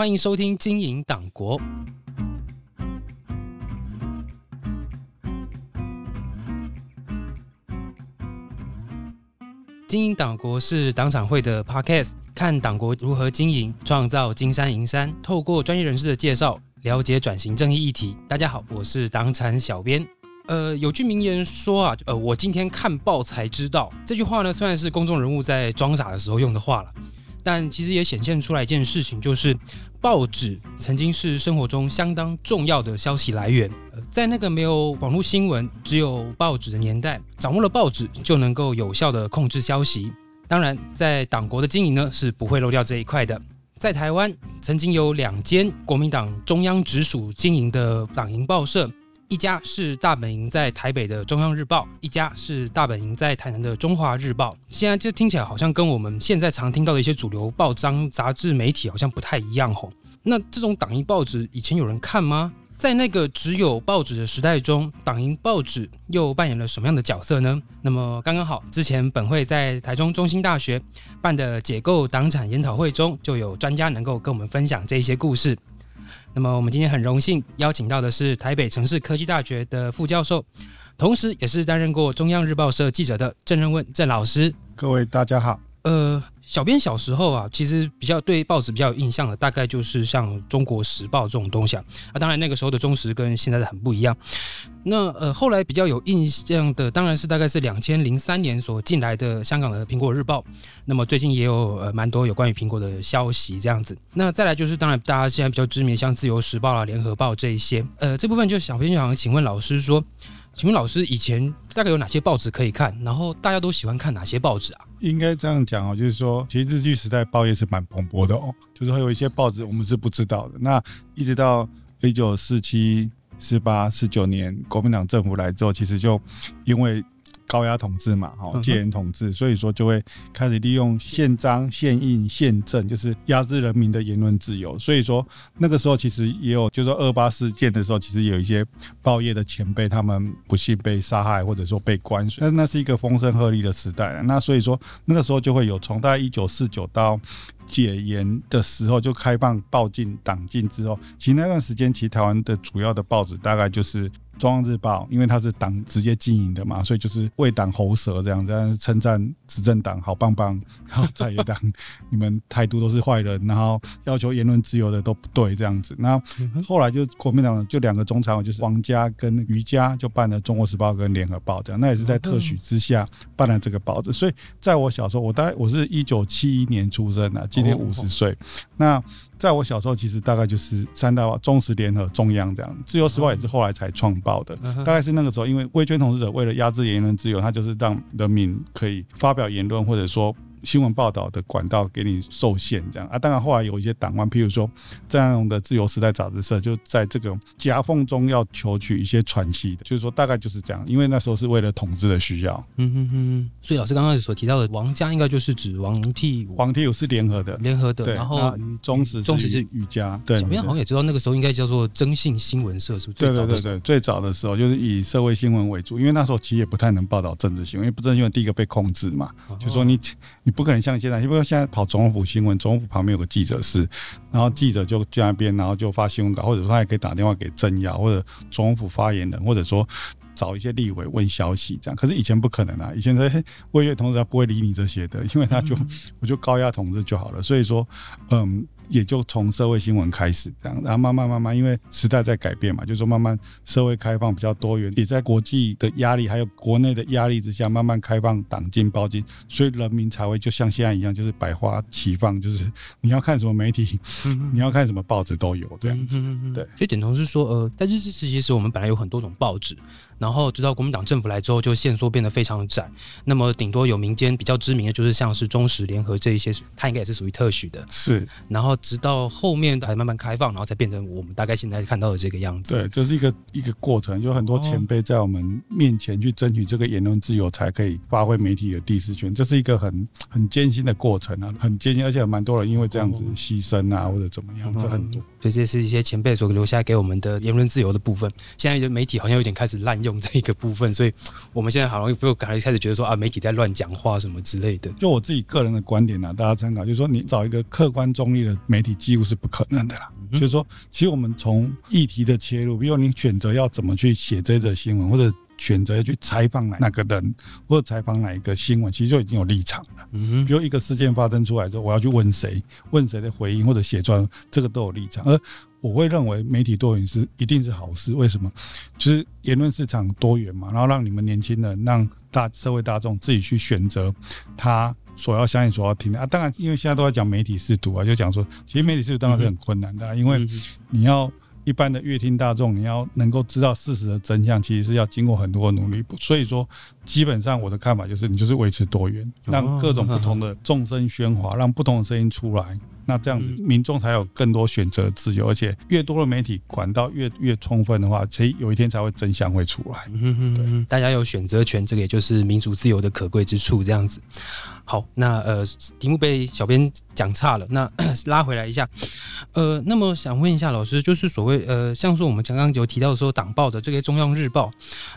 欢迎收听《经营党国》。经营党国是党产会的 Podcast，看党国如何经营，创造金山银山。透过专业人士的介绍，了解转型正义议题。大家好，我是党产小编。呃，有句名言说啊，呃，我今天看报才知道。这句话呢，虽然是公众人物在装傻的时候用的话了。但其实也显现出来一件事情，就是报纸曾经是生活中相当重要的消息来源。在那个没有网络新闻、只有报纸的年代，掌握了报纸就能够有效的控制消息。当然，在党国的经营呢，是不会漏掉这一块的。在台湾，曾经有两间国民党中央直属经营的党营报社。一家是大本营在台北的中央日报，一家是大本营在台南的中华日报。现在这听起来好像跟我们现在常听到的一些主流报章、杂志、媒体好像不太一样吼。那这种党营报纸以前有人看吗？在那个只有报纸的时代中，党营报纸又扮演了什么样的角色呢？那么刚刚好，之前本会在台中中心大学办的解构党产研讨会中，就有专家能够跟我们分享这些故事。那么我们今天很荣幸邀请到的是台北城市科技大学的副教授，同时也是担任过中央日报社记者的郑任问郑老师。各位大家好。呃，小编小时候啊，其实比较对报纸比较有印象的，大概就是像《中国时报》这种东西啊。啊，当然那个时候的中时跟现在的很不一样。那呃，后来比较有印象的，当然是大概是两千零三年所进来的香港的《苹果日报》。那么最近也有呃蛮多有关于苹果的消息这样子。那再来就是，当然大家现在比较知名，像《自由时报》啊、《联合报》这一些。呃，这部分就小编就想请问老师说。请问老师，以前大概有哪些报纸可以看？然后大家都喜欢看哪些报纸啊？应该这样讲哦，就是说，其实日据时代报业是蛮蓬勃的哦，就是会有一些报纸我们是不知道的。那一直到一九四七、四八、四九年国民党政府来之后，其实就因为。高压统治嘛，哈，戒严统治，所以说就会开始利用宪章、宪印、宪政，就是压制人民的言论自由。所以说那个时候其实也有，就是说二八事件的时候，其实有一些报业的前辈，他们不幸被杀害，或者说被关。但那是一个风声鹤唳的时代。那所以说那个时候就会有，从大概一九四九到解严的时候，就开放报禁、党禁之后，其实那段时间，其实台湾的主要的报纸大概就是。中央日报，因为它是党直接经营的嘛，所以就是为党喉舌这样，这样称赞执政党好棒棒，然后在野党 你们态度都是坏人，然后要求言论自由的都不对这样子。那后来就国民党就两个中常委，就是王家跟余家，就办了《中国时报》跟《联合报》这样，那也是在特许之下办了这个报纸。所以在我小时候，我大概我是一九七一年出生的，今年五十岁。那在我小时候，其实大概就是三大报：中时、联合、中央这样。自由时报也是后来才创报的，大概是那个时候，因为威权统治者为了压制言论自由，他就是让人民可以发表言论，或者说。新闻报道的管道给你受限，这样啊，当然后来有一些党官，譬如说这样的自由时代杂志社，就在这个夹缝中要求取一些喘息的，就是说大概就是这样，因为那时候是为了统治的需要。嗯哼哼。所以老师刚刚所提到的王家，应该就是指王替王替武是联合的，联合的。然后中时中时是瑜伽。对。小编好像也知道那个时候应该叫做征信新闻社，是不是？对对对对，最早的时候就是以社会新闻为主，因为那时候其实也不太能报道政治新闻，因为不政治新闻第一个被控制嘛，就说你你不可能像现在。因为现在跑总统府新闻，总统府旁边有个记者室，然后记者就去那边，然后就发新闻稿，或者说他也可以打电话给政要或者总统府发言人，或者说找一些立委问消息这样。可是以前不可能啊，以前的卫月同志他不会理你这些的，因为他就我就高压统治就好了。所以说，嗯。也就从社会新闻开始这样，然后慢慢慢慢，因为时代在改变嘛，就是说慢慢社会开放比较多元，也在国际的压力还有国内的压力之下，慢慢开放党禁包禁，所以人民才会就像现在一样，就是百花齐放，就是你要看什么媒体，你要看什么报纸都有这样子。对，所以点同是说，呃，在日治时期时，我们本来有很多种报纸。然后直到国民党政府来之后，就线索变得非常窄。那么顶多有民间比较知名的就是像是中时联合这一些，它应该也是属于特许的。是。然后直到后面才慢慢开放，然后才变成我们大概现在看到的这个样子。对，这是一个一个过程，有很多前辈在我们面前去争取这个言论自由，才可以发挥媒体的第四权。这是一个很很艰辛的过程啊，很艰辛，而且蛮多人因为这样子牺牲啊，或者怎么样，这很多。所以这是一些前辈所留下给我们的言论自由的部分。现在的媒体好像有点开始滥用。用这个部分，所以我们现在好像又开始觉得说啊，媒体在乱讲话什么之类的。就我自己个人的观点呢，大家参考，就是说你找一个客观中立的媒体，几乎是不可能的啦。就是说，其实我们从议题的切入，比如你选择要怎么去写这则新闻，或者选择去采访哪哪个人，或者采访哪一个新闻，其实就已经有立场了。嗯比如一个事件发生出来之后，我要去问谁，问谁的回应或者写出来，这个都有立场。而我会认为媒体多元是一定是好事。为什么？就是言论市场多元嘛，然后让你们年轻人、让大社会大众自己去选择他。所要相信、所要听的啊，当然，因为现在都在讲媒体试图啊，就讲说，其实媒体试图当然是很困难的，因为你要一般的乐听大众，你要能够知道事实的真相，其实是要经过很多的努力。所以说，基本上我的看法就是，你就是维持多元，让各种不同的众生喧哗，让不同的声音出来。那这样子，民众才有更多选择自由，而且越多的媒体管道越越充分的话，其实有一天才会真相会出来。嗯嗯对，大家有选择权，这个也就是民主自由的可贵之处。这样子，好，那呃，题目被小编讲差了，那 拉回来一下。呃，那么想问一下老师，就是所谓呃，像说我们刚刚有提到说党报的这个中央日报，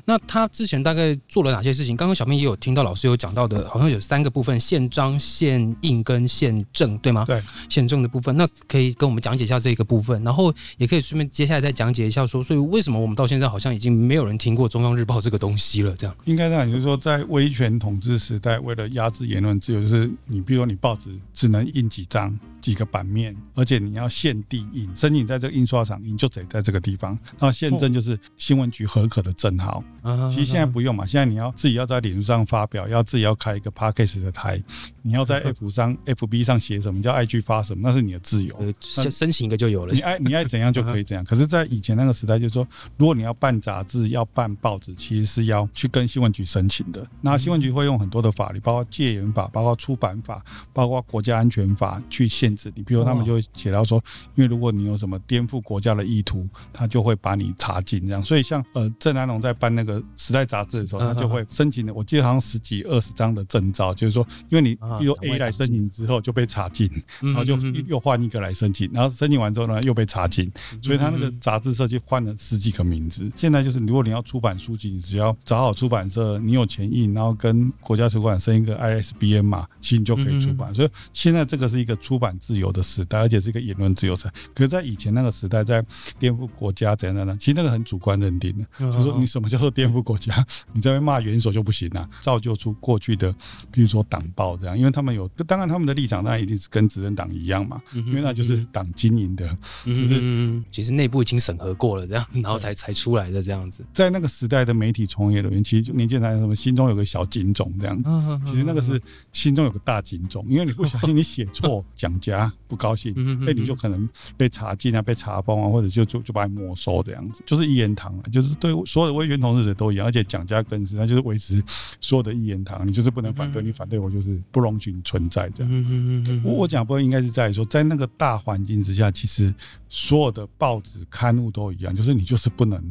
那他之前大概做了哪些事情？刚刚小编也有听到老师有讲到的，好像有三个部分：宪章、宪印跟宪政，对吗？对，宪。政的部分，那可以跟我们讲解一下这个部分，然后也可以顺便接下来再讲解一下，说所以为什么我们到现在好像已经没有人听过《中央日报》这个东西了？这样应该这样，就是说在威权统治时代，为了压制言论自由，就是你比如说你报纸只能印几张。几个版面，而且你要限地印，申请在这个印刷厂印就得在这个地方。那宪证就是新闻局合可的证号。其实现在不用嘛，现在你要自己要在脸书上发表，要自己要开一个 podcast 的台，你要在 F 上 FB 上写什么叫爱去发什么，那是你的自由，申申请一个就有了。你爱你爱怎样就可以怎样。可是，在以前那个时代，就是说，如果你要办杂志、要办报纸，其实是要去跟新闻局申请的。那新闻局会用很多的法律，包括戒严法、包括出版法、包括国家安全法去限制。你比如他们就会写到说，因为如果你有什么颠覆国家的意图，他就会把你查禁这样。所以像呃郑南龙在办那个时代杂志的时候，他就会申请的，我记得好像十几二十张的证照，就是说，因为你比如 A 来申请之后就被查禁，然后就又换一个来申请，然后申请完之后呢又被查禁，所以他那个杂志社就换了十几个名字。现在就是如果你要出版书籍，你只要找好出版社，你有钱印，然后跟国家出版申一个 ISBN 码，其实你就可以出版。所以现在这个是一个出版。自由的时代，而且是一个言论自由时代。可是，在以前那个时代，在颠覆国家怎样怎样，其实那个很主观认定的，就说你什么叫做颠覆国家？你在骂元首就不行啊，造就出过去的，比如说党报这样，因为他们有，当然他们的立场当然一定是跟执政党一样嘛，因为那就是党经营的，就是其实内部已经审核过了这样，然后才才出来的这样子。在那个时代的媒体从业人员，其实就年轻人什么心中有个小警种这样子，其实那个是心中有个大警钟，因为你不小心你写错讲价。啊，不高兴，那你就可能被查禁啊，被查封啊，或者就就就把你没收这样子，就是一言堂啊，就是对所有的威权统治者都一样，而且蒋家更是，他就是维持所有的一言堂，你就是不能反对，你反对我就是不容许你存在这样子。我我讲不应该是在说，在那个大环境之下，其实所有的报纸刊物都一样，就是你就是不能，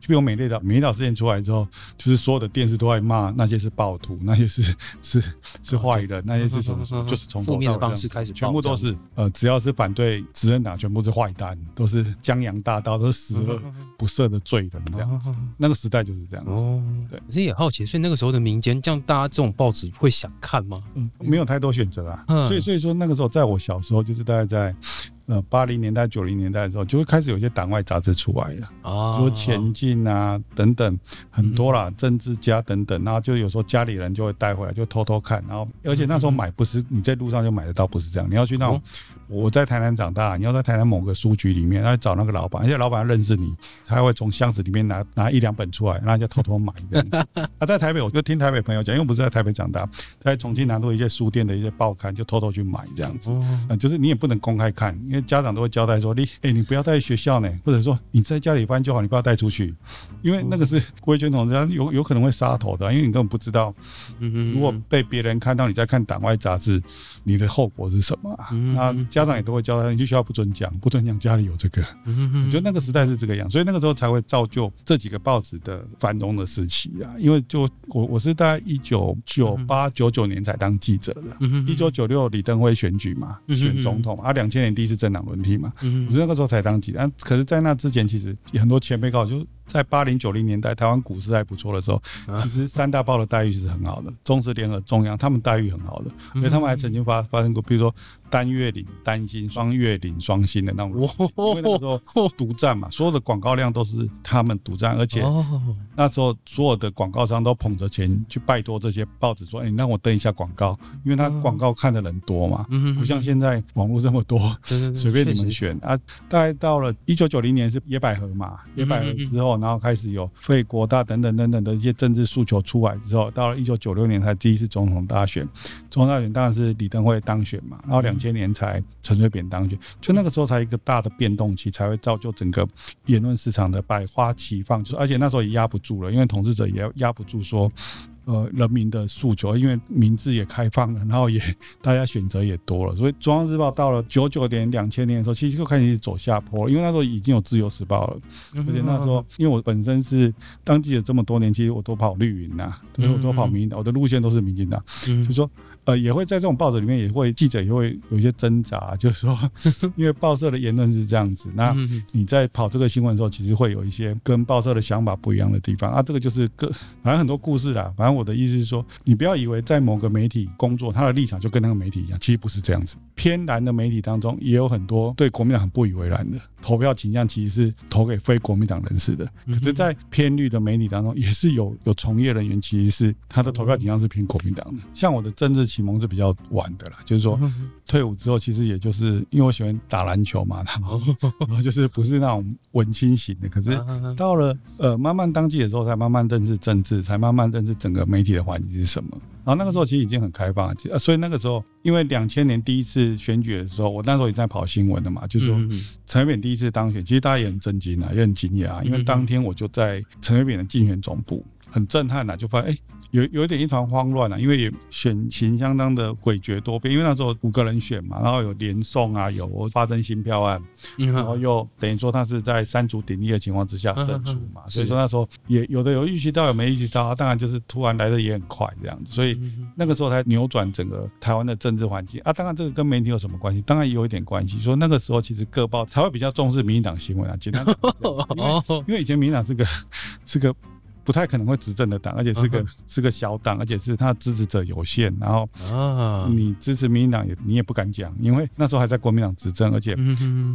就比如美丽岛美丽岛事件出来之后，就是所有的电视都在骂那些是暴徒，那些是是是坏的，那些是什么，就是从负面的方式开始，全部都是。是呃，只要是反对执政党，全部是坏蛋，都是江洋大盗，都是十恶不赦的罪人，这样子。那个时代就是这样子。对，可是也好奇，所以那个时候的民间，这样大家这种报纸会想看吗？嗯，没有太多选择啊。所以，所以说那个时候，在我小时候，就是大概在。呃，八零年代、九零年代的时候，就会开始有一些党外杂志出来了，啊，说前进啊等等，很多啦，政治家等等，然后就有时候家里人就会带回来，就偷偷看，然后而且那时候买不是你在路上就买得到，不是这样，你要去那种。我在台南长大，你要在台南某个书局里面，然后找那个老板，而且老板认识你，他会从箱子里面拿拿一两本出来，让人家偷偷买这样子。啊，在台北，我就听台北朋友讲，因为不是在台北长大，在重庆南路一些书店的一些报刊，就偷偷去买这样子。啊，就是你也不能公开看，因为家长都会交代说，你哎，你不要带学校呢，或者说你在家里翻就好，你不要带出去，因为那个是规卷统治，有有可能会杀头的，因为你根本不知道，如果被别人看到你在看党外杂志，你的后果是什么啊？那。家长也都会教他，你去学校不准讲，不准讲家里有这个。我觉得那个时代是这个样，所以那个时候才会造就这几个报纸的繁荣的时期啊。因为就我我是大概一九九八九九年才当记者的，一九九六李登辉选举嘛，选总统啊，两千年第一次政党轮替嘛，我是那个时候才当记者。可是，在那之前，其实很多前辈告诉。在八零九零年代，台湾股市还不错的时候，啊。其实三大报的待遇是很好的，中时联合、中央，他们待遇很好的，嗯。而且他们还曾经发发生过，比如说单月领单薪、双月领双薪的那种因为那个时候独占嘛，所有的广告量都是他们独占，而且哦，那时候所有的广告商都捧着钱去拜托这些报纸说：“哎、你让我登一下广告，因为他广告看的人多嘛，嗯不像现在网络这么多，随便你们选。啊。”大概到了一九九零年是野百合嘛，野百合之后，然后开始有废国大等等等等的一些政治诉求出来之后，到了一九九六年才第一次总统大选，总统大选当然是李登辉当选嘛，然后两千年才陈水扁当选，就那个时候才一个大的变动期，才会造就整个言论市场的百花齐放，就是而且那时候也压不住了，因为统治者也压不住说。呃，人民的诉求，因为民智也开放了，然后也 大家选择也多了，所以《中央日报》到了九九年、两千年的时候，其实就开始走下坡了，因为那时候已经有《自由时报》了，嗯而且那时候因为我本身是当记者这么多年，其实我都跑绿营呐，所以我都跑民进党，我的路线都是民进党，嗯就说呃，也会在这种报纸里面，也会记者也会有一些挣扎，就是说，因为报社的言论是这样子，那嗯你在跑这个新闻的时候，其实会有一些跟报社的想法不一样的地方啊。这个就是个，反正很多故事啦。反正我的意思是说，你不要以为在某个媒体工作，他的立场就跟那个媒体一样，其实不是这样子。偏蓝的媒体当中，也有很多对国民党很不以为然的投票倾向，其实是投给非国民党人士的。可是，在偏绿的媒体当中，也是有有从业人员，其实是他的投票倾向是偏国民党的。像我的政治启蒙是比较晚的啦，就是说退伍之后，其实也就是因为我喜欢打篮球嘛，然后 然后就是不是那种文青型的，可是啊到了呃慢慢当记者之后，才慢慢认识政治，才慢慢认识整个媒体的环境是什么。然后那个时候其实已经很开放呃所以那个时候因为两千年第一次选举的时候，我那时候也在跑新闻的嘛，就是说陈水扁第一次当选，其实大家也很震惊啊，也很惊讶，因为当天我就在陈水扁的竞选总部，很震撼啊，就发现哎。有有一点一团慌乱啊，因为也选情相当的诡谲多变，因为那时候五个人选嘛，然后有连送啊，有发生新票案，嗯然后又等于说他是在三足鼎立的情况之下胜出嘛，嗯所以说那时候也有的有预期到，有没预期到，啊当然就是突然来的也很快这样子，所以嗯那个时候才扭转整个台湾的政治环境啊。当然这个跟媒体有什么关系？当然也有一点关系，说那个时候其实各报才会比较重视民进党新闻啊，简单 因为哦，因为以前民进党是个是个不太可能会执政的党，而且是个、嗯是个小党，而且是他的支持者有限，然后啊，你支持民进党也你也不敢讲，因为那时候还在国民党执政，而且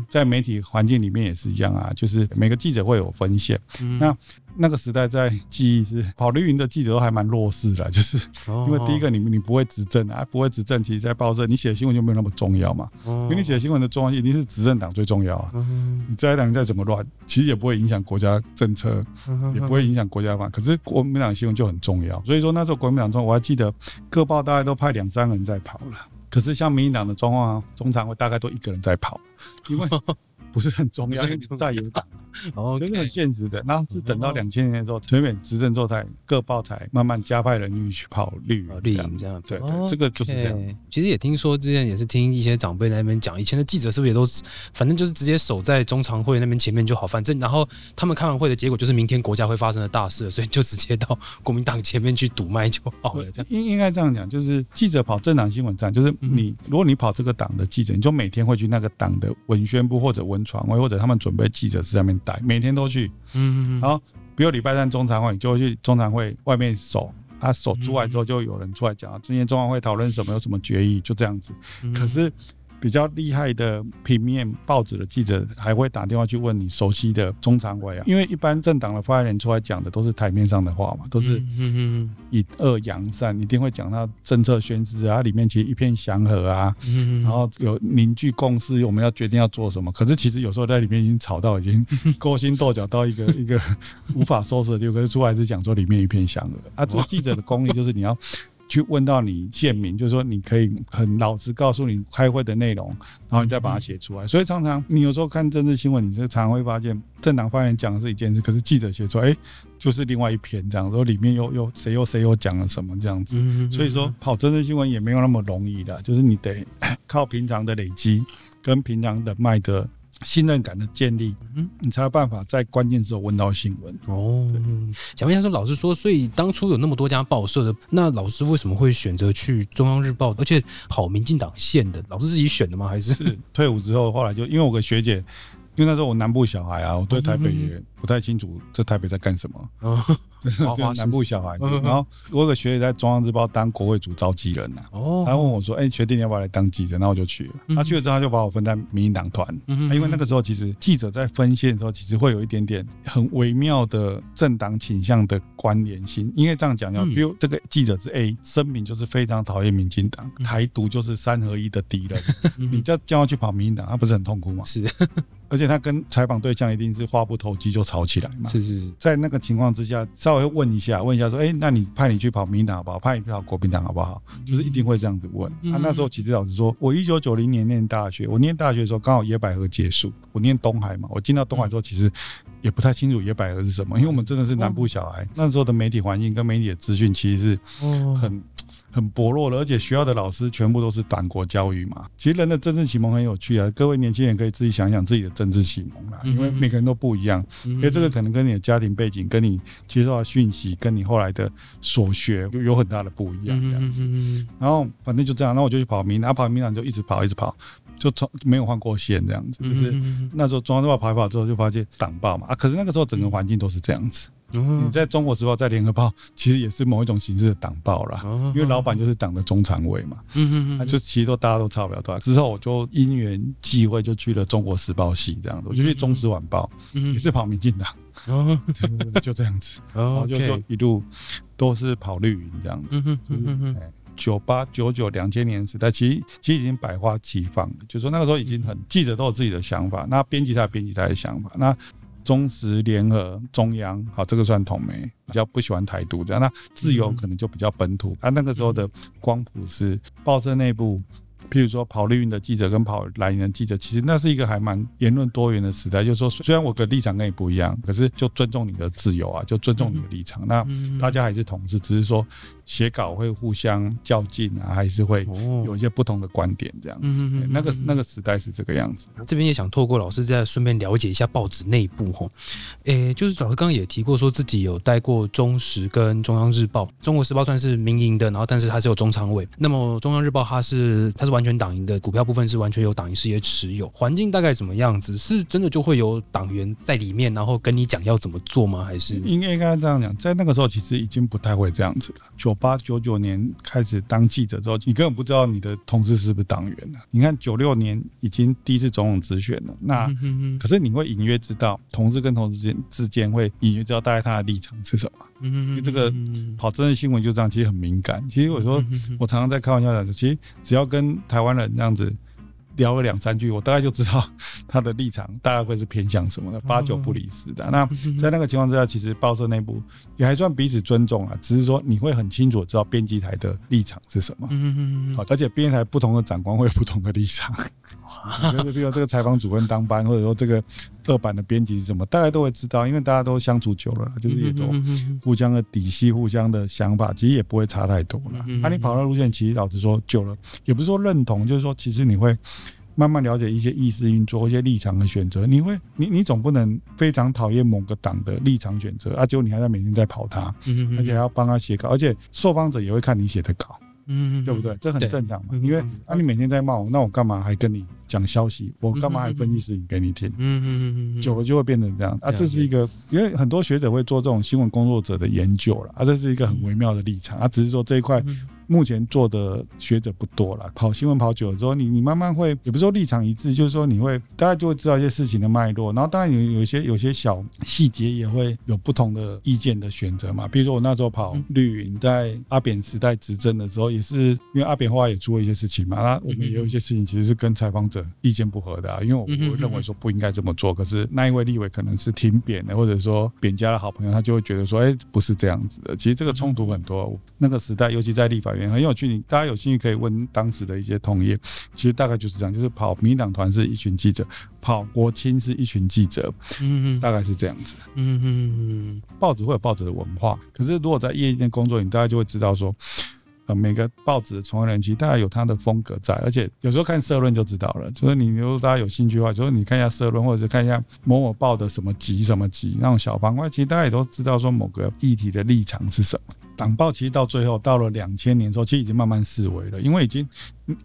在媒体环境里面也是一样啊，就是每个记者会有风险。嗯。那那个时代在记忆是跑绿营的记者都还蛮弱势的，就是哦。因为第一个你你不会执政啊，不会执政，其实在报社你写的新闻就没有那么重要嘛，哦。因为你写新闻的重要性一定是执政党最重要啊。嗯你在党再怎么乱，其实也不会影响国家政策，嗯也不会影响国家法。可是国民党新闻就很重要，所以说那时候国民党中，我还记得各报大概都派两三个人在跑了。可是像民进党的状况啊，中常会大概都一个人在跑，因为 不是很重要，因为在野党，哦就是很现实的。然后是等到两千年的时候，陈水扁执政之后，才各报台慢慢加派人力去跑绿哦绿营营这样子对哦对，这个就是这样。其实也听说，之前也是听一些长辈在那边讲，以前的记者是不是也都是，反正就是直接守在中常会那边前面就好，反正然后他们开完会的结果就是明天国家会发生的大事，所以就直接到国民党前面去堵麦就好了，这样。应应该这样讲，就是记者跑政党新闻站，就是你，如果你跑这个党的记者，你就每天会去那个党的文宣部或者文传会或者他们准备记者室那边待，每天都去。嗯然后比如礼拜三中常会，你就会去中常会外面守。他守出来之后，就有人出来讲啊，今天中常会讨论什么，有什么决议，就这样子。嗯可是比较厉害的平面报纸的记者还会打电话去问你熟悉的中常委啊，因为一般政党的发言人出来讲的都是台面上的话嘛，都是以恶扬善，一定会讲到政策宣示啊，里面其实一片祥和啊，嗯然后有凝聚共识，我们要决定要做什么。可是其实有时候在里面已经吵到已经 勾心斗角到一个一个无法收拾的地步，可是出来是讲说里面一片祥和啊。这个记者的功力就是你要。去问到你县民，就是说你可以很老实告诉你开会的内容，然后你再把它写出来。所以常常你有时候看政治新闻，你就常常会发现政党发言人讲的是一件事，可是记者写出来，哎，就是另外一篇这样，然后里面又又谁又谁又讲了什么这样子。嗯所以说跑政治新闻也没有那么容易的，就是你得 靠平常的累积跟平常人脉的信任感的建立，嗯你才有办法在关键时候问到新闻。哦，想问一下，说老师说，所以当初有那么多家报社的，那老师为什么会选择去中央日报，而且跑民进党线的？老师自己选的吗？还是是退伍之后，后来就因为我个学姐，因因为那时候我南部小孩啊，我对台北也不太清楚，这台北在干什么。哦 就是南部小孩，然后我有个学姐在中央日报当国会组召集人呐、哦，他问我说：“哎、学弟你要不要来当记者？”然后我就去了。嗯他去了之后，他就把我分在民进党团。因为那个时候其实记者在分线的时候，其实会有一点点很微妙的政党倾向的关联性。因为这样讲讲，嗯比如这个记者是 A，声明就是非常讨厌民进党，嗯台独就是三合一的敌人，嗯你叫叫他去跑民进党，他不是很痛苦吗？是而且他跟采访对象一定是话不投机就吵起来嘛。是是是，在那个情况之下，稍微问一下，问一下说，哎、那你派你去跑民进党好不好？派你去跑国民党好不好？就是一定会这样子问。嗯啊，那时候其实老实说，我一九九零年念大学，我念大学的时候刚好野百合结束，我念东海嘛，我进到东海之后，其实也不太清楚野百合是什么，因为我们真的是南部小孩，那时候的媒体环境跟媒体的资讯其实是哦，很。薄弱的，而且学校的老师全部都是党国教育嘛。其实人的政治启蒙很有趣啊，各位年轻人可以自己想想自己的政治启蒙啦，嗯因为每个人都不一样。因因为这个可能跟你的家庭背景、跟你接受到的讯息、跟你后来的所学有有很大的不一样这样子。嗯然后反正就这样，然后我就去跑民，然后跑民党就一直跑，一直跑，就从没有换过线这样子。嗯就是那时候中央日报跑一跑之后，就发现党报嘛啊，可是那个时候整个环境都是这样子。嗯你在中国时报、在联合报，其实也是某一种形式的党报啦。哦因为老板就是党的中常委嘛，嗯嗯那就其实都大家都差不了多少。之后我就因缘际会就去了中国时报系这样子，我就去中时晚报，嗯也是跑民进党，哦就这样子。然后就就一路都是跑绿营这样子。九八九九两千年时代，其实其实已经百花齐放了，就是说那个时候已经很记者都有自己的想法，那编辑他有编辑他的想法，那中时联合中央，好，这个算统媒，比较不喜欢台独这样，那自由可能就比较本土，啊，那个时候的光谱是报社内部。譬如说跑绿营的记者跟跑蓝营的记者，其实那是一个还蛮言论多元的时代。就是说，虽然我的立场跟你不一样，可是就尊重你的自由啊，就尊重你的立场。那嗯大家还是同事，只是说写稿会互相较劲啊，还是会哦有一些不同的观点这样子。那个嗯那个时代是这个样子。这边也想透过老师再顺便了解一下报纸内部哈，诶，就是老师刚刚也提过，说自己有带过中时跟中央日报，中国时报算是民营的，然后但是它是有中常委，那么中央日报它是它是完全党营的，股票部分是完全由党营事业持有，环境大概怎么样子？是真的就会有党员在里面，然后跟你讲要怎么做吗？还是应该应该这样讲，在那个时候其实已经不太会这样子了。九八九九年开始当记者之后，你根本不知道你的同事是不是党员了。你看九六年已经第一次总统直选了，那可是你会隐约知道同事跟同事之间之间会隐约知道大概他的立场是什么。因为这个嗯跑真人新闻就这样，其实很敏感。其实我说我常常在开玩笑讲说，其实只要跟台湾人这样子聊个两三句，我大概就知道他的立场大概会是偏向什么的，八九不离十的。那在那个情况之下，其实报社内部也还算彼此尊重啊，只是说你会很清楚知道编辑台的立场是什么。嗯嗯嗯好，而且编辑台不同的长官会有不同的立场，就是比如这个采访主任当班，或者说这个二版的编辑是什么，大家都会知道，因为大家都相处久了啦，就是也都互相的底细、互相的想法，其实也不会差太多了。嗯那、你跑到路线，其实老实说久了，也不是说认同，就是说其实你会慢慢了解一些意识运作、一些立场的选择。你会，你你总不能非常讨厌某个党的立场选择啊，结果你还在每天在跑他，而且还要帮他写稿，而且受访者也会看你写的稿，嗯对不对？这很正常嘛，嗯因为嗯啊你每天在骂我，那我干嘛还跟你讲消息？我干嘛还分析事情给你听？嗯嗯嗯嗯久了就会变成这样啊，这是一个，因为很多学者会做这种新闻工作者的研究了啊，这是一个很微妙的立场啊，只是说这一块嗯目前做的学者不多了。跑新闻跑久了之后，你你慢慢会，也不是说立场一致，就是说你会大家就会知道一些事情的脉络，然后当然有有一些有些小细节也会有不同的意见的选择嘛。比如说我那时候跑嗯绿营，在阿扁时代执政的时候，也是因为阿扁后来也出了一些事情嘛，那我们也有一些事情其实是跟采访者意见不合的、啊，因为我嗯哼我认为说不应该这么做，可是那一位立委可能是挺扁的，或者说扁家的好朋友，他就会觉得说，哎、不是这样子的。其实这个冲突很多，那个时代，尤其在立法院很有趣，你大家有兴趣可以问当时的一些同业，其实大概就是这样，就是跑民党团是一群记者，跑国青是一群记者，嗯嗯大概是这样子。嗯嗯报纸会有报纸的文化，可是如果在业界工作，你大概就会知道说，每个报纸的从业人其实大家有他的风格在，而且有时候看社论就知道了。就是你如果大家有兴趣的话，就是你看一下社论，或者是看一下某某报的什么集什么集那种小方块，其实大家也都知道说某个议题的立场是什么。党报其实到最后到了两千年之后，其实已经慢慢式微了，因为已经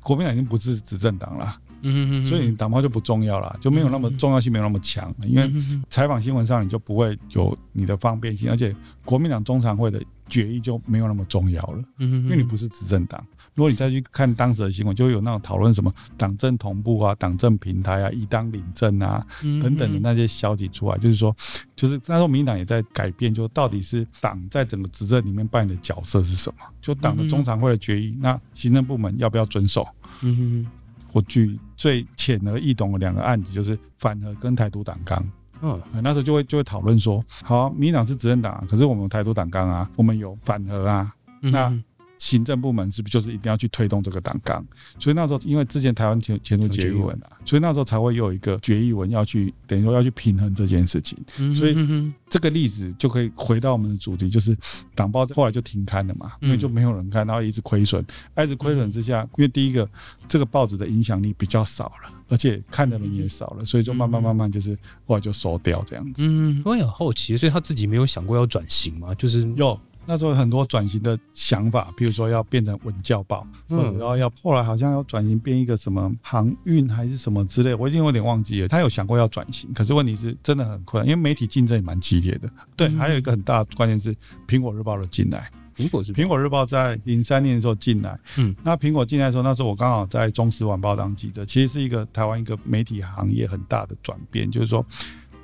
国民党已经不是执政党了。嗯所以你党报就不重要了，就没有那么重要性，没有那么强。因为采访新闻上你就不会有你的方便性，而且国民党中常会的决议就没有那么重要了，嗯因为你不是执政党。如果你再去看当时的新闻，就会有那种讨论什么党政同步啊、党政平台啊、一党领政啊等等的那些消息出来，就是说，就是那时候民进党也在改变，就到底是党在整个执政里面扮演的角色是什么？就党的中常会的决议，那行政部门要不要遵守？嗯哼我举最浅而易懂的两个案子，就是反核跟台独党纲。嗯呃那时候就会就会讨论说，好啊、民进党是执政党啊，可是我们有台独党纲啊，我们有反核啊，嗯那行政部门是不是就是一定要去推动这个党纲？所以那时候因为之前台湾前前途决议文啊，所以那时候才会有一个决议文要去等于说要去平衡这件事情。所以以这个例子就可以回到我们的主题，就是党报后来就停刊了嘛，因为就没有人看，然后一直亏损，一直亏损之下，因为第一个这个报纸的影响力比较少了，而且看的人也少了，所以就慢慢慢慢就是后来就收掉这样子。嗯，我也很好奇，所以他自己没有想过要转型吗？就是有那时候有很多转型的想法，比如说要变成文教报，嗯然后要后来好像要转型变一个什么航运还是什么之类，我已经有点忘记了。他有想过要转型，可是问题是真的很困难，因为媒体竞争也蛮激烈的。对，嗯还有一个很大的关键是苹果日报的进来。苹果是苹果日报在零三年的时候进来，嗯，那苹果进来的时候，那时候我刚好在中时晚报当记者，其实是一个台湾一个媒体行业很大的转变，就是说。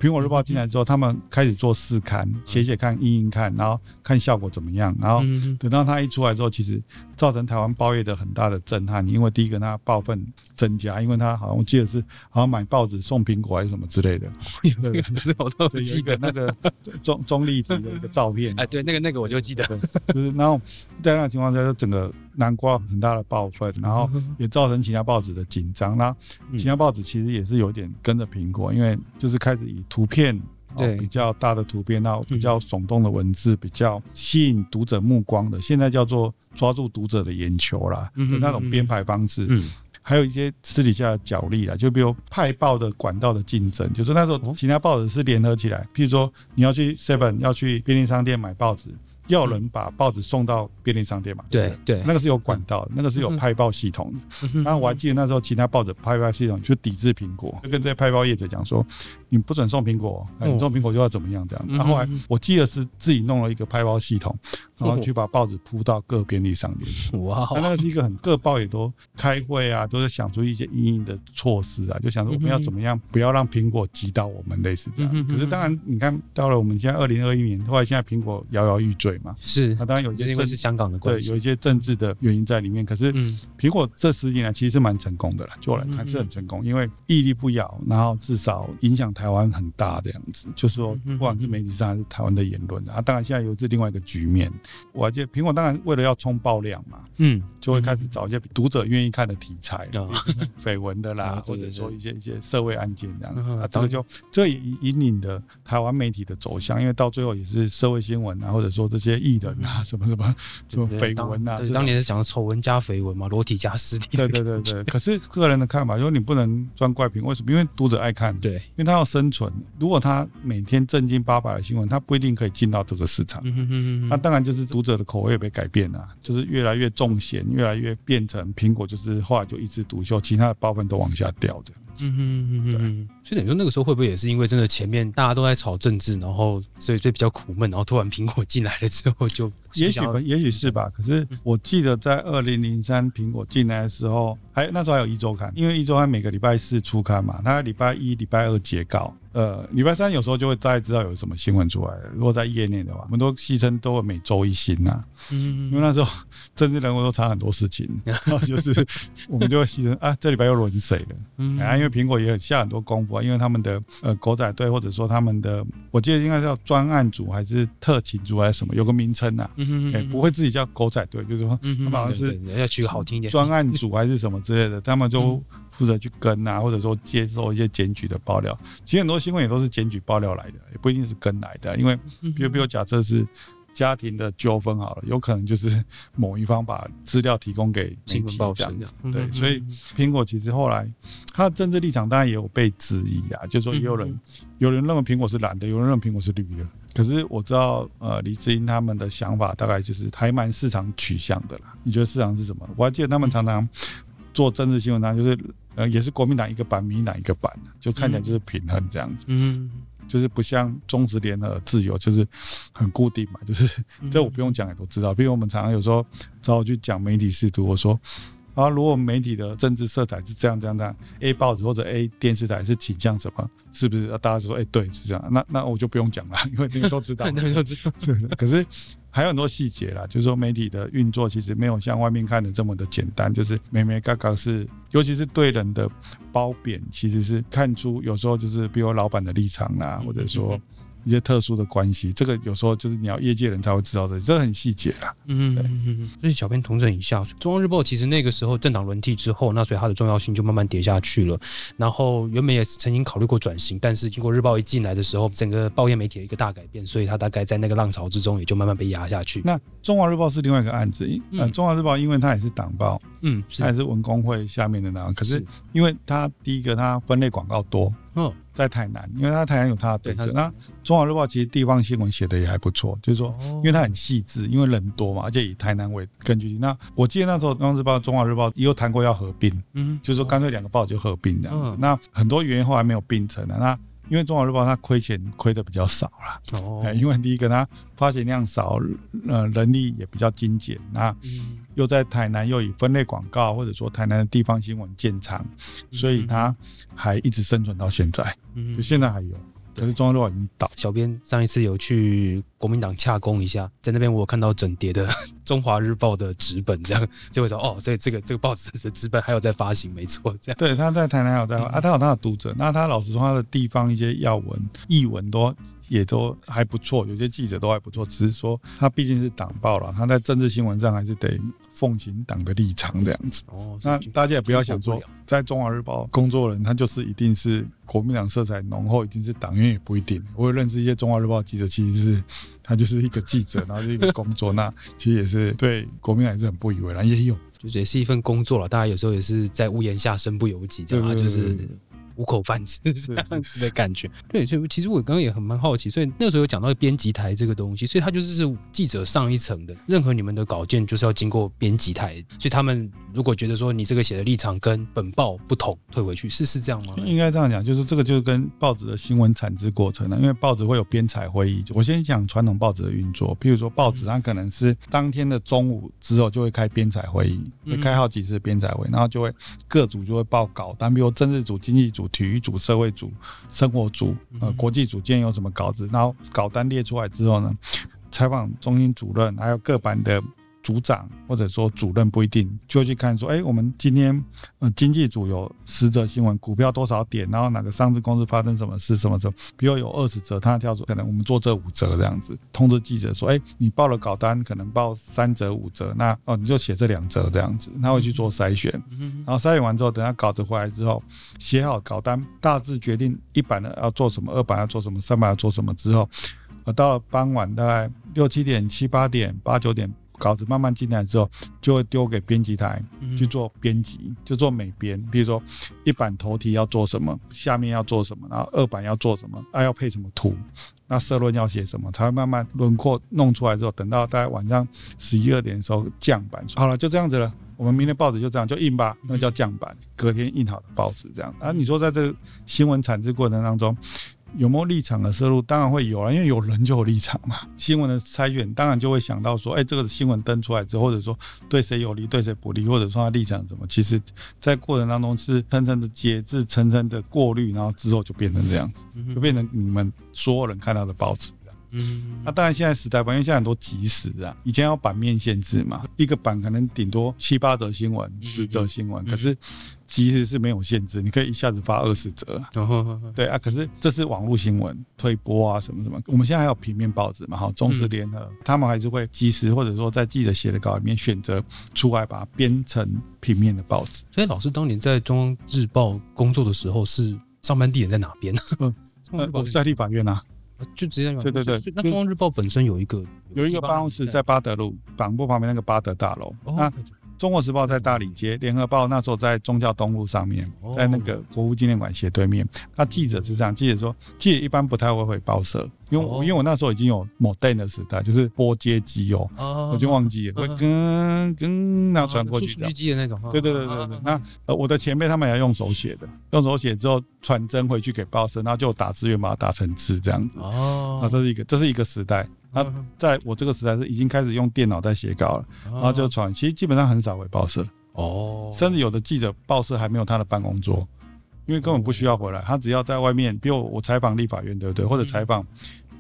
苹果日报进来之后，他们开始做试刊，写写看、印印看，然后看效果怎么样。然后嗯等到它一出来之后，其实造成台湾报业的很大的震撼。因为第一个，它报份增加，因为它好像我记得是好像买报纸送苹果还是什么之类的。对这我都记得那个中中立体的一个照片。哎，对，那个那个我就记得，对，就是然后在那个情况下，就整个南瓜很大的报份，然后 也造成其他报纸的紧张。那嗯其他报纸其实也是有点跟着苹果，因为就是开始以图片。哦比较大的图片，然后比较耸动的文字，比较吸引读者目光的，现在叫做抓住读者的眼球啦嗯的那种编排方式。嗯。还有一些私底下的角力啦，就比如派报的管道的竞争，就是那时候哦。其他报纸是联合起来，譬如说你要去 Seven 要去便利商店买报纸，要有人把报纸送到便利商店嘛，不对对，那个是有管道的，那个是有派报系统的。嗯然后我还记得那时候其他报纸派报系统就抵制苹果，就跟这些派报业者讲说，你不准送苹果，哎你送苹果就要怎么样这样。嗯然后后来我记得是自己弄了一个拍包系统，然后去把报纸铺到各便利上面。哇那那个是一个很各报也都开会啊，都是想出一些应应的措施啊，就想说我们要怎么样，不要让苹果击倒我们，类似这样。可是当然，你看到了我们现在二零二一年，后来现在苹果摇摇欲坠嘛，是那当然有一些政因为是香港的关系，对有一些政治的原因在里面。可是嗯苹果这十年来其实是蛮成功的啦，就我来看嗯是很成功，因为屹立不摇，然后至少影响台湾很大这样子。就是说，嗯不管是媒体上还是台湾的言论啊，当然现在又是另外一个局面。我还记得苹果当然为了要冲爆量嘛，嗯。就会开始找一些读者愿意看的题材，啊绯闻的啦啊，或者说一些一些社会案件这样子嗯啊，这个就这也引领的台湾媒体的走向，因为到最后也是社会新闻啊，或者说这些艺人啊，什么什么什么绯闻啊，对当年是讲丑闻加绯闻嘛，裸体加尸体，对对对对，可是个人的看法，就是你不能专怪评，为什么？因为读者爱看，对，因为他要生存。如果他每天正经八百的新闻，他不一定可以进到这个市场。那当然就是读者的口味被改变了，就是越来越重咸，越来越变成苹果，就是后来就一枝独秀，其他的包分都往下掉的。嗯哼嗯哼嗯哼，所以等于说那个时候会不会也是因为真的前面大家都在炒政治，然后所以就比较苦闷，然后突然苹果进来了之后就也许吧，也许是吧。可是我记得在二零零三苹果进来的时候，还那时候还有一周刊，因为一周刊每个礼拜四出刊嘛，它礼拜一、礼拜二截稿。呃，礼拜三有时候就会大概知道有什么新闻出来了。如果在业内的话，我们都戏称都会每周一新呐、嗯因为那时候 政治人物都查很多事情，然后就是我们就会戏称啊，这礼拜又轮谁了？嗯啊，因为苹果也很下很多功夫啊，因为他们的呃狗仔队或者说他们的，我记得应该叫专案组还是特勤组还是什么，有个名称呐、嗯哼哎、不会自己叫狗仔队，就是说他们好像是要取个好听一点，专案 组还是什么之类的，他们就负责去跟啊，或者说接受一些检举的爆料。其实很多新闻也都是检举爆料来的，也不一定是跟来的，因为嗯比如比如假设是家庭的纠纷好了，有可能就是某一方把资料提供给媒新闻体这样子。对，所以苹果其实后来它的政治立场当然也有被质疑啊，就是说也有人、嗯有人认为苹果是蓝的，有人认为苹果是绿的。可是我知道，呃，李志英他们的想法大概就是还蛮市场取向的啦。你觉得市场是什么？我还记得他们常常做政治新闻，他就是呃也是国民党一个版，民进党一个版，就看起来就是平衡这样子，嗯，就是不像中职联合自由就是很固定嘛，就是这我不用讲也都知道。比如我们常常有时候找我去讲媒体试图，我说。啊，如果媒体的政治色彩是这样这样这样，A 报纸或者 A 电视台是倾向什么？是不是？大家就说，哎，对，是这样。那那我就不用讲了，因为你们都知道，你 们都知道。是，可是还有很多细节啦，就是说媒体的运作其实没有像外面看的这么的简单，就是每每嘎嘎是，尤其是对人的褒贬，其实是看出有时候就是比如老板的立场啦，或者说。一些特殊的关系，这个有时候就是你要业界人才会知道的，这很细节啦。嗯嗯嗯。所以小编同整一下，中央日报其实那个时候政党轮替之后，那所以它的重要性就慢慢跌下去了。然后原本也曾经考虑过转型，但是经过日报一进来的时候，整个报业媒体的一个大改变，所以它大概在那个浪潮之中也就慢慢被压下去。那中华日报是另外一个案子，呃，中华日报因为它也是党报，嗯，它也是文工会下面的那，可是因为它第一个它分类广告多，嗯。在台南，因为他台南有他的读者。那中华日报其实地方新闻写的也还不错，就是说，因为它很细致，因为人多嘛，而且以台南为根据地。那我记得那时候中央日报、中华日报也有谈过要合并，嗯，就是说干脆两个报就合并这样子。那很多原因后来没有并成的。那因为中华日报它亏钱亏的比较少了，哦，因为第一个它发行量少，呃，人力也比较精简，那又在台南又以分类广告或者说台南的地方新闻建厂，所以它还一直生存到现在，就现在还有。可是中央日报已经倒。小编上一次有去国民党洽公一下，在那边我有看到整叠的中华日报的纸本，这样就会说哦，这这个这个报纸的纸本还有在发行，没错，这样。对，他在台南有在啊，他有他的读者。那他老实说，他的地方一些要闻、译文都也都还不错，有些记者都还不错。只是说他毕竟是党报了，他在政治新闻上还是得奉行党的立场这样子。哦，那大家也不要想说。在中华日报工作人，他就是一定是国民党色彩浓厚，一定是党员也不一定。我有认识一些中华日报记者，其实是他就是一个记者，然后就一个工作，那其实也是对国民党是很不以为然，也有，就是也是一份工作了。大家有时候也是在屋檐下身不由己，这样就是。糊口饭吃这样子的感觉，对，所以其实我刚刚也很蛮好奇，所以那个时候有讲到编辑台这个东西，所以他就是记者上一层的，任何你们的稿件就是要经过编辑台，所以他们如果觉得说你这个写的立场跟本报不同，退回去是是这样吗？应该这样讲，就是这个就是跟报纸的新闻产制过程了，因为报纸会有编采会议。我先讲传统报纸的运作，譬如说报纸它可能是当天的中午之后就会开编采会议，会开好几次编采会，然后就会各组就会报稿但，比如政治组、经济组。体育组、社会组、生活组、呃，国际组，今天有什么稿子？然后稿单列出来之后呢，采访中心主任，还有各版的组长或者说主任不一定，就会去看说，哎，我们今天呃经济组有十则新闻，股票多少点，然后哪个上市公司发生什么事，什么什么，比如有二十则，他跳出，可能我们做这五则这样子，通知记者说，哎，你报了稿单，可能报三则、五则，那哦你就写这两则这样子，他会去做筛选，然后筛选完之后，等他稿子回来之后，写好稿单，大致决定一版的要做什么，二版要做什么，三版要做什么之后，呃，到了傍晚大概六七点、七八点、八九点。稿子慢慢进来之后，就会丢给编辑台去做编辑，就做美编。比如说，一版头题要做什么，下面要做什么，然后二版要做什么，啊要配什么图，那社论要写什么，才会慢慢轮廓弄出来之后，等到大概晚上十一二点的时候降版。好了，就这样子了。我们明天报纸就这样就印吧，那叫降版。隔天印好的报纸这样。啊，你说在这个新闻产制过程当中。有没有立场的摄入？当然会有啊，因为有人就有立场嘛。新闻的筛选，当然就会想到说，哎，这个新闻登出来之后，或者说对谁有利，对谁不利，或者说他立场怎么？其实，在过程当中是层层的节制，层层的过滤，然后之后就变成这样子，就变成你们所有人看到的报纸。嗯，那当然，现在时代不因为现在很多即时啊，以前要版面限制嘛，一个版可能顶多七八则新闻、十则新闻，可是即时是没有限制，你可以一下子发二十则。对啊，可是这是网络新闻推播啊，什么什么。我们现在还有平面报纸嘛，哈，中时联合，他们还是会即时或者说在记者写的稿里面选择出来，把它编成平面的报纸。所以老师当年在中央日报工作的时候，是上班地点在哪边 呢？我在立法院啊。就直接对对对，那中央日报本身有一个有一个办公室在巴德路港埠旁边那个巴德大楼。那中国时报在大理街，联合报那时候在宗教东路上面哦，在那个国父纪念馆斜对面。那记者是这样，记者说，记者一般不太会回报社，因为因为我那时候已经有某 d 的时代，就是拨接机哦，哦我就忘记了，会跟跟然后传过去这样数据。机的那种，对对对对对，那呃我的前辈他们也要用手写的，用手写之后传真回去给报社，然后就打字员把它打成字这样子。哦啊，这是一个这是一个时代。那在我这个时代是已经开始用电脑在写稿了，然后就传，其实基本上很少回报社，哦，甚至有的记者报社还没有他的办公桌，因为根本不需要回来，他只要在外面，比如我采访立法院，对不对？或者采访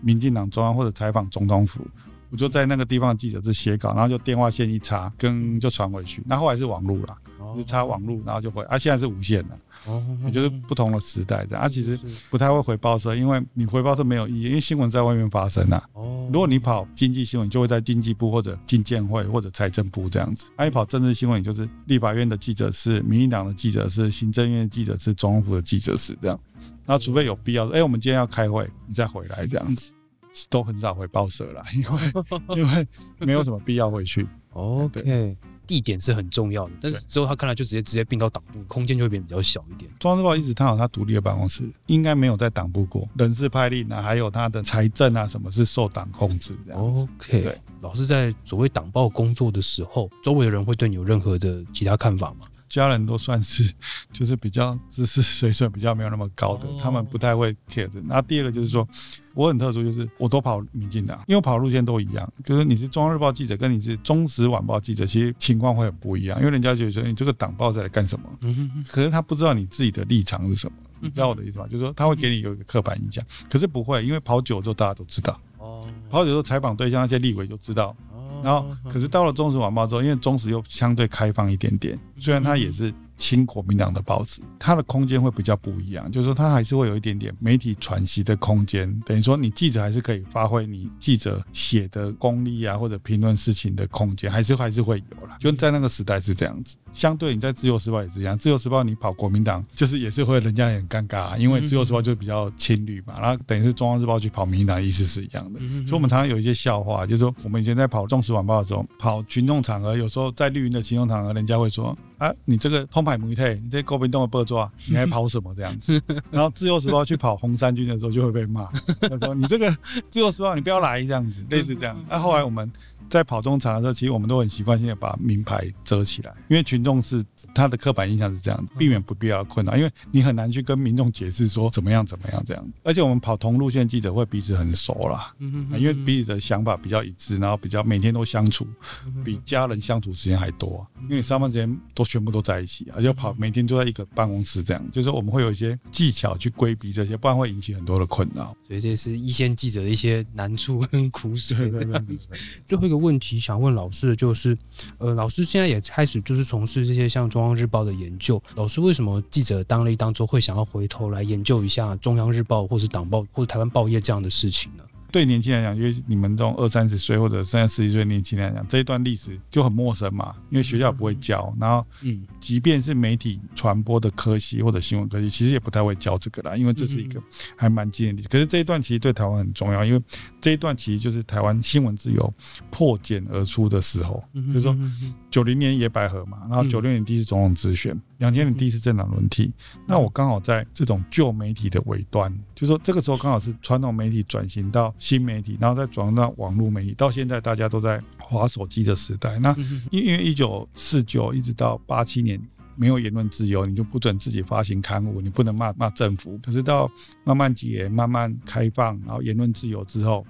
民进党中央，或者采访总统府，我就在那个地方记者是写稿，然后就电话线一插，跟就传回去。那后来是网路啦，哦就插网路，然后就回，啊，现在是无线的，哦也就是不同的时代这样。啊，其实不太会回报社，因为你回报社没有意义，因为新闻在外面发生啊。哦如果你跑经济新闻，就会在经济部或者经建会或者财政部这样子；，啊，你跑政治新闻，你就是立法院的记者是、民进党的记者是、行政院的记者是、总统府的记者是这样。然后，除非有必要，哎、我们今天要开会，你再回来这样子，都很少回报社啦，因为 因为没有什么必要回去。OK，地点是很重要的，但是之后他看来就直接直接并到党部，空间就会变比较小一点。中央日报一直探讨他独立的办公室，应该没有在党部过，人事派令啊，还有他的财政啊，什么是受党控制这样子。OK，对，老师在所谓党报工作的时候，周围的人会对你有任何的其他看法吗？家人都算是 就是比较知识水准比较没有那么高的哦，他们不太会 care 的。那第二个就是说，我很特殊，就是我都跑民进党，因为跑路线都一样，就是你是中央日报记者，跟你是中时晚报记者，其实情况会很不一样，因为人家觉得说你这个党报在来干什么，嗯哼哼可是他不知道你自己的立场是什么。你知道我的意思吗？就是说他会给你有一个刻板印象，可是不会，因为跑久之后大家都知道，哦，跑久之后采访对象那些立委就知道，哦然后，可是到了中时晚报之后，因为中时又相对开放一点点，虽然它也是亲国民党的报纸，它的空间会比较不一样，就是说它还是会有一点点媒体喘息的空间。等于说你记者还是可以发挥你记者写的功力啊，或者评论事情的空间，还是还是会有啦。就在那个时代是这样子。相对你在自由时报也是一样，自由时报你跑国民党，就是也是会人家也很尴尬、啊，因为自由时报就比较亲绿嘛，然后等于是中央日报去跑民进党，意思是一样的。嗯所以，我们常常有一些笑话，就是说，我们以前在跑《中时晚报》的时候，跑群众场合，有时候在绿营的群众场合，人家会说：“啊，你这个通牌母退，你这勾边洞的报抓，你还跑什么这样子？”然后《自由时报》去跑红三军的时候，就会被骂，他说：“你这个《自由时报》，你不要来这样子，类似这样。”那、后来我们。在跑中场的时候，其实我们都很习惯性的把名牌遮起来，因为群众是他的刻板印象是这样子，避免不必要的困扰，因为你很难去跟民众解释说怎么样怎么样这样。而且我们跑同路线记者会彼此很熟啦，嗯啊因为彼此的想法比较一致，然后比较每天都相处，比家人相处时间还多、啊。因为你上班时间都全部都在一起，而且跑每天坐在一个办公室，这样就是我们会有一些技巧去规避这些，不然会引起很多的困扰。所以这是一线记者的一些难处跟苦水。最后一个问题想问老师的就是，呃，老师现在也开始就是从事这些像中央日报的研究。老师为什么记者当了一当之后会想要回头来研究一下中央日报或是党报或者台湾报业这样的事情呢？对年轻人来讲，因为你们这种二三十岁或者三十几岁年轻人来讲，这一段历史就很陌生嘛，因为学校不会教，然后嗯，即便是媒体传播的科系或者新闻科系，其实也不太会教这个啦，因为这是一个还蛮近的历史。可是这一段其实对台湾很重要，因为这一段其实就是台湾新闻自由破茧而出的时候。就就是说九零年野百合嘛，然后嗯九六年第一次总统直选，两千年第一次政党轮替。那我刚好在这种旧媒体的尾端，就说这个时候刚好是传统媒体转型到新媒体，然后再转到网络媒体，到现在大家都在划手机的时代。那嗯因因为一九四九一直到八七年。没有言论自由，你就不准自己发行刊物，你不能骂骂政府。可是到慢慢解严、慢慢开放，然后言论自由之后，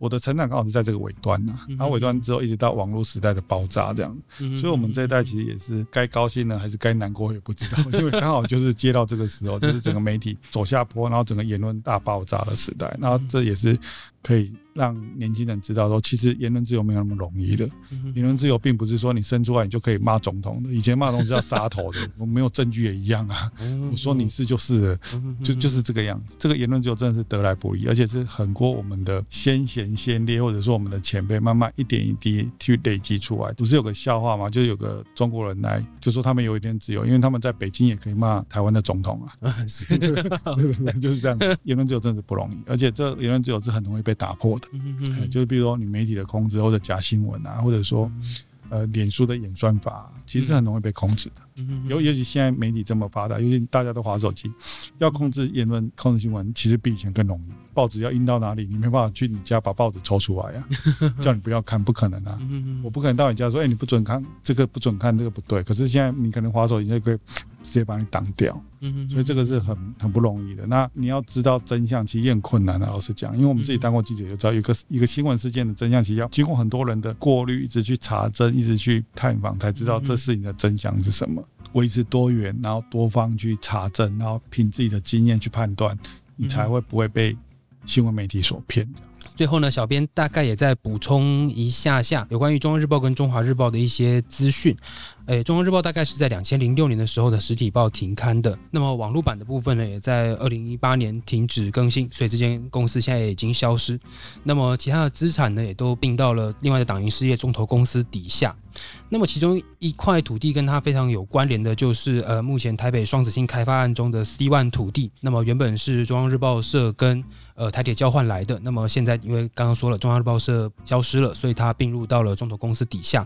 我的成长刚好是在这个尾端呐、嗯然后尾端之后一直到网络时代的爆炸这样，嗯所以我们这一代其实也是该高兴呢，还是该难过也不知道，因为刚好就是接到这个时候，就是整个媒体走下坡，然后整个言论大爆炸的时代，然后这也是可以让年轻人知道说，其实言论自由没有那么容易的。嗯言论自由并不是说你生出来你就可以骂总统的，以前骂总统是要杀头的，我 没有证据也一样啊。我说你是就是了，就就是这个样子。这个言论自由真的是得来不易，而且是很过我们的先贤先烈，或者说我们的前辈，慢慢一点一滴去累积出来。不是有个笑话吗？就是有个中国人来就说他们有一点自由，因为他们在北京也可以骂台湾的总统啊。是 对对对，就是这样。言论自由真的是不容易，而且这言论自由是很容易被打破的。嗯哎就是比如说你媒体的控制或者假新闻啊，或者说呃脸书的演算法，其实是很容易被控制的。嗯尤尤其现在媒体这么发达，尤其大家都划手机，要控制言论、控制新闻，其实比以前更容易。报纸要印到哪里，你没办法去你家把报纸抽出来呀、叫你不要看，不可能啊！嗯我不可能到你家说，哎、你不准看这个，不准看这个不对。可是现在你可能划手机就可以直接把你挡掉，嗯所以这个是很很不容易的。那你要知道真相，其实也很困难的。老实讲，因为我们自己当过记者，就知道一个一个新闻事件的真相，其实要经过很多人的过滤，一直去查证，一直去探访，才知道这事情的真相是什么。维持多元，然后多方去查证，然后凭自己的经验去判断，你才会不会被新闻媒体所骗。最后呢，小编大概也再补充一下下有关于中央日报跟中华日报的一些资讯。诶，中央日报大概是在两千零六年的时候的实体报停刊的，那么网络版的部分呢，也在二零一八年停止更新，所以这间公司现在已经消失。那么其他的资产呢，也都并到了另外的党营事业中投公司底下。那么其中一块土地跟它非常有关联的，就是呃，目前台北双子星开发案中的 C One 土地。那么原本是中央日报社跟呃台铁交换来的，那么现在因为刚刚说了中央日报社消失了，所以它并入到了中投公司底下。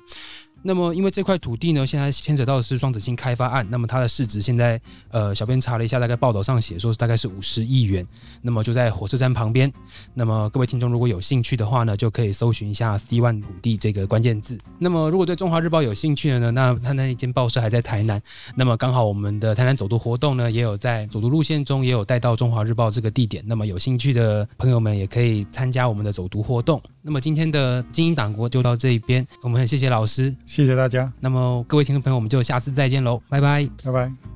那么，因为这块土地呢，现在牵扯到的是双子星开发案，那么它的市值现在，呃，小编查了一下，大概报道上写说是大概是五十亿元，那么就在火车站旁边。那么各位听众如果有兴趣的话呢，就可以搜寻一下 C One 土地这个关键字。那么如果对中华日报有兴趣的呢，那他那一间报社还在台南，那么刚好我们的台南走读活动呢，也有在走读路线中也有带到中华日报这个地点，那么有兴趣的朋友们也可以参加我们的走读活动。那么今天的精英党国就到这一边，我们很谢谢老师。谢谢大家，那么各位听众朋友，我们就下次再见喽，拜拜。拜拜。